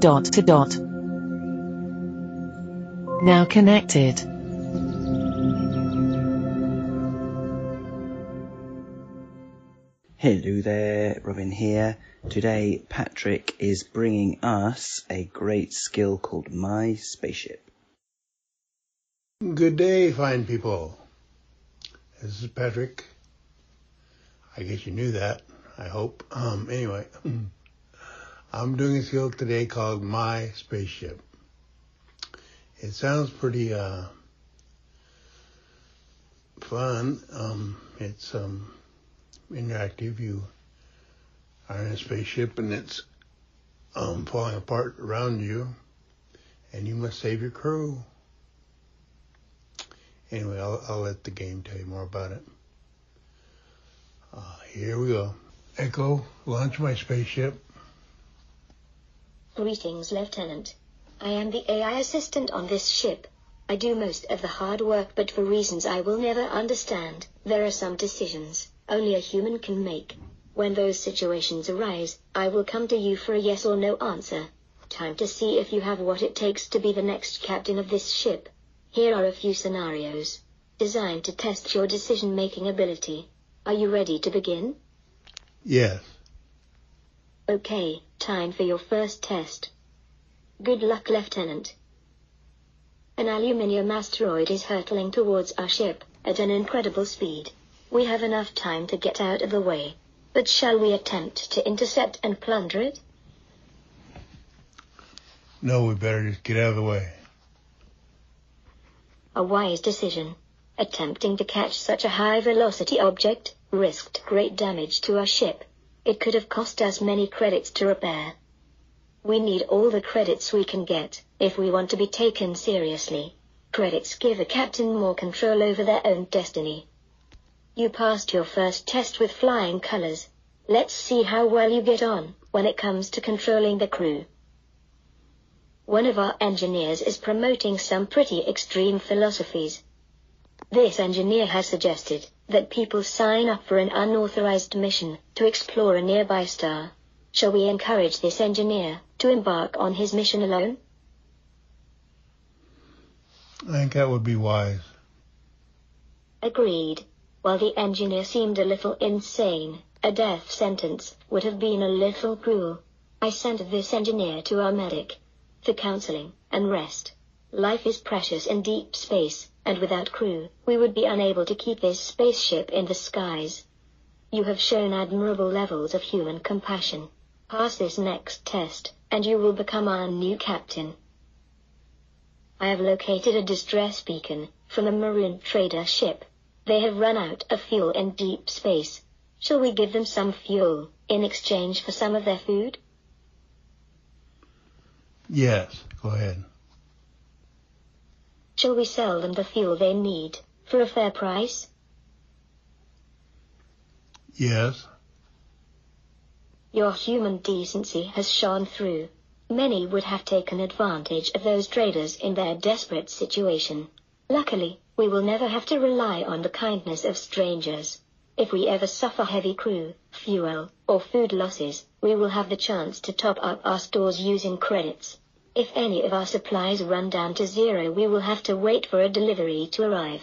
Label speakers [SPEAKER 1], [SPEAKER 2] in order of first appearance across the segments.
[SPEAKER 1] Dot to dot. Now connected.
[SPEAKER 2] Hello there, Robin here. Today, Patrick is bringing us a great skill called My Spaceship.
[SPEAKER 3] Good day, fine people. This is Patrick. I guess you knew that. I hope. Um, anyway, I'm doing a skill today called My Spaceship. It sounds pretty uh, fun. Um, it's um, interactive. You are in a spaceship and it's um, falling apart around you, and you must save your crew. Anyway, I'll, I'll let the game tell you more about it. Uh, here we go. Echo, launch my spaceship.
[SPEAKER 4] Greetings, Lieutenant. I am the AI assistant on this ship. I do most of the hard work, but for reasons I will never understand, there are some decisions only a human can make. When those situations arise, I will come to you for a yes or no answer. Time to see if you have what it takes to be the next captain of this ship. Here are a few scenarios designed to test your decision making ability. Are you ready to begin?
[SPEAKER 3] Yes.
[SPEAKER 4] Okay, time for your first test. Good luck, Lieutenant. An aluminium asteroid is hurtling towards our ship at an incredible speed. We have enough time to get out of the way. But shall we attempt to intercept and plunder it?
[SPEAKER 3] No, we better just get out of the way.
[SPEAKER 4] A wise decision. Attempting to catch such a high velocity object risked great damage to our ship. It could have cost us many credits to repair. We need all the credits we can get if we want to be taken seriously. Credits give a captain more control over their own destiny. You passed your first test with flying colors. Let's see how well you get on when it comes to controlling the crew. One of our engineers is promoting some pretty extreme philosophies. This engineer has suggested that people sign up for an unauthorized mission to explore a nearby star. Shall we encourage this engineer to embark on his mission alone?
[SPEAKER 3] I think that would be wise.
[SPEAKER 4] Agreed. While the engineer seemed a little insane, a death sentence would have been a little cruel. I sent this engineer to our medic for counseling and rest. Life is precious in deep space, and without crew, we would be unable to keep this spaceship in the skies. You have shown admirable levels of human compassion. Pass this next test, and you will become our new captain. I have located a distress beacon from a marine trader ship. They have run out of fuel in deep space. Shall we give them some fuel in exchange for some of their food?
[SPEAKER 3] Yes, go ahead.
[SPEAKER 4] Shall we sell them the fuel they need for a fair price?
[SPEAKER 3] Yes.
[SPEAKER 4] Your human decency has shone through. Many would have taken advantage of those traders in their desperate situation. Luckily, we will never have to rely on the kindness of strangers. If we ever suffer heavy crew, fuel, or food losses, we will have the chance to top up our stores using credits. If any of our supplies run down to zero, we will have to wait for a delivery to arrive.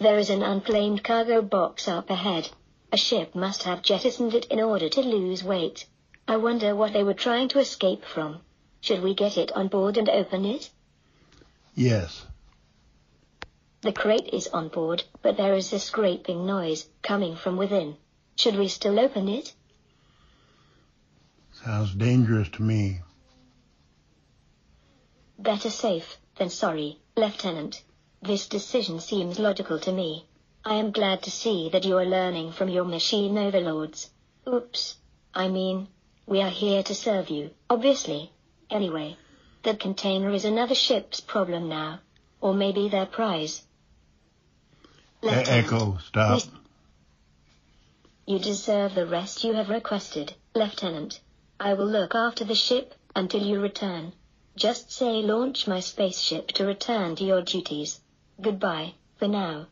[SPEAKER 4] There is an unclaimed cargo box up ahead. A ship must have jettisoned it in order to lose weight. I wonder what they were trying to escape from. Should we get it on board and open it?
[SPEAKER 3] Yes.
[SPEAKER 4] The crate is on board, but there is a scraping noise coming from within. Should we still open it?
[SPEAKER 3] Sounds dangerous to me.
[SPEAKER 4] Better safe than sorry, Lieutenant. This decision seems logical to me. I am glad to see that you are learning from your machine overlords. Oops. I mean, we are here to serve you, obviously. Anyway, the container is another ship's problem now. Or maybe their prize.
[SPEAKER 3] Echo, stop.
[SPEAKER 4] You deserve the rest you have requested, Lieutenant. I will look after the ship until you return. Just say launch my spaceship to return to your duties. Goodbye, for now.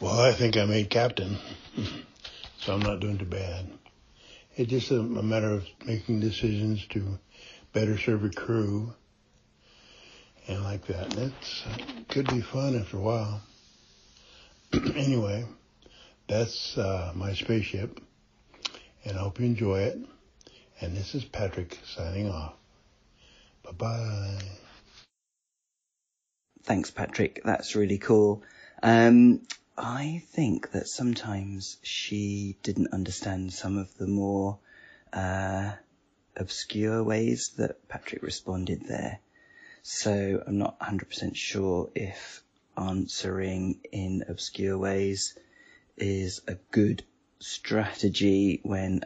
[SPEAKER 3] Well, I think I made captain, so I'm not doing too bad. It's just a, a matter of making decisions to better serve a crew and like that. That's could be fun after a while. anyway, that's uh, my spaceship, and I hope you enjoy it. And this is Patrick signing off. Bye bye.
[SPEAKER 2] Thanks, Patrick. That's really cool. Um, I think that sometimes she didn't understand some of the more uh, obscure ways that Patrick responded there. So I'm not 100% sure if answering in obscure ways is a good strategy when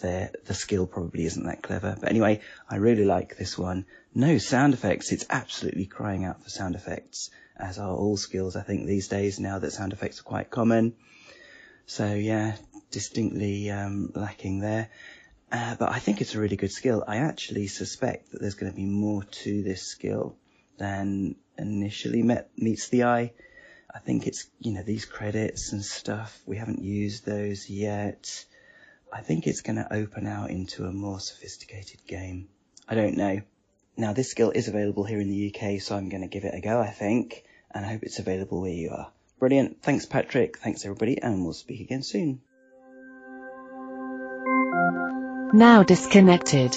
[SPEAKER 2] the the skill probably isn't that clever. But anyway, I really like this one. No sound effects. It's absolutely crying out for sound effects, as are all skills, I think, these days now that sound effects are quite common. So yeah, distinctly um, lacking there. Uh, but I think it's a really good skill. I actually suspect that there's going to be more to this skill than initially met, meets the eye. I think it's, you know, these credits and stuff, we haven't used those yet. I think it's going to open out into a more sophisticated game. I don't know. Now, this skill is available here in the UK, so I'm going to give it a go, I think, and I hope it's available where you are. Brilliant. Thanks, Patrick. Thanks, everybody, and we'll speak again soon.
[SPEAKER 1] Now disconnected.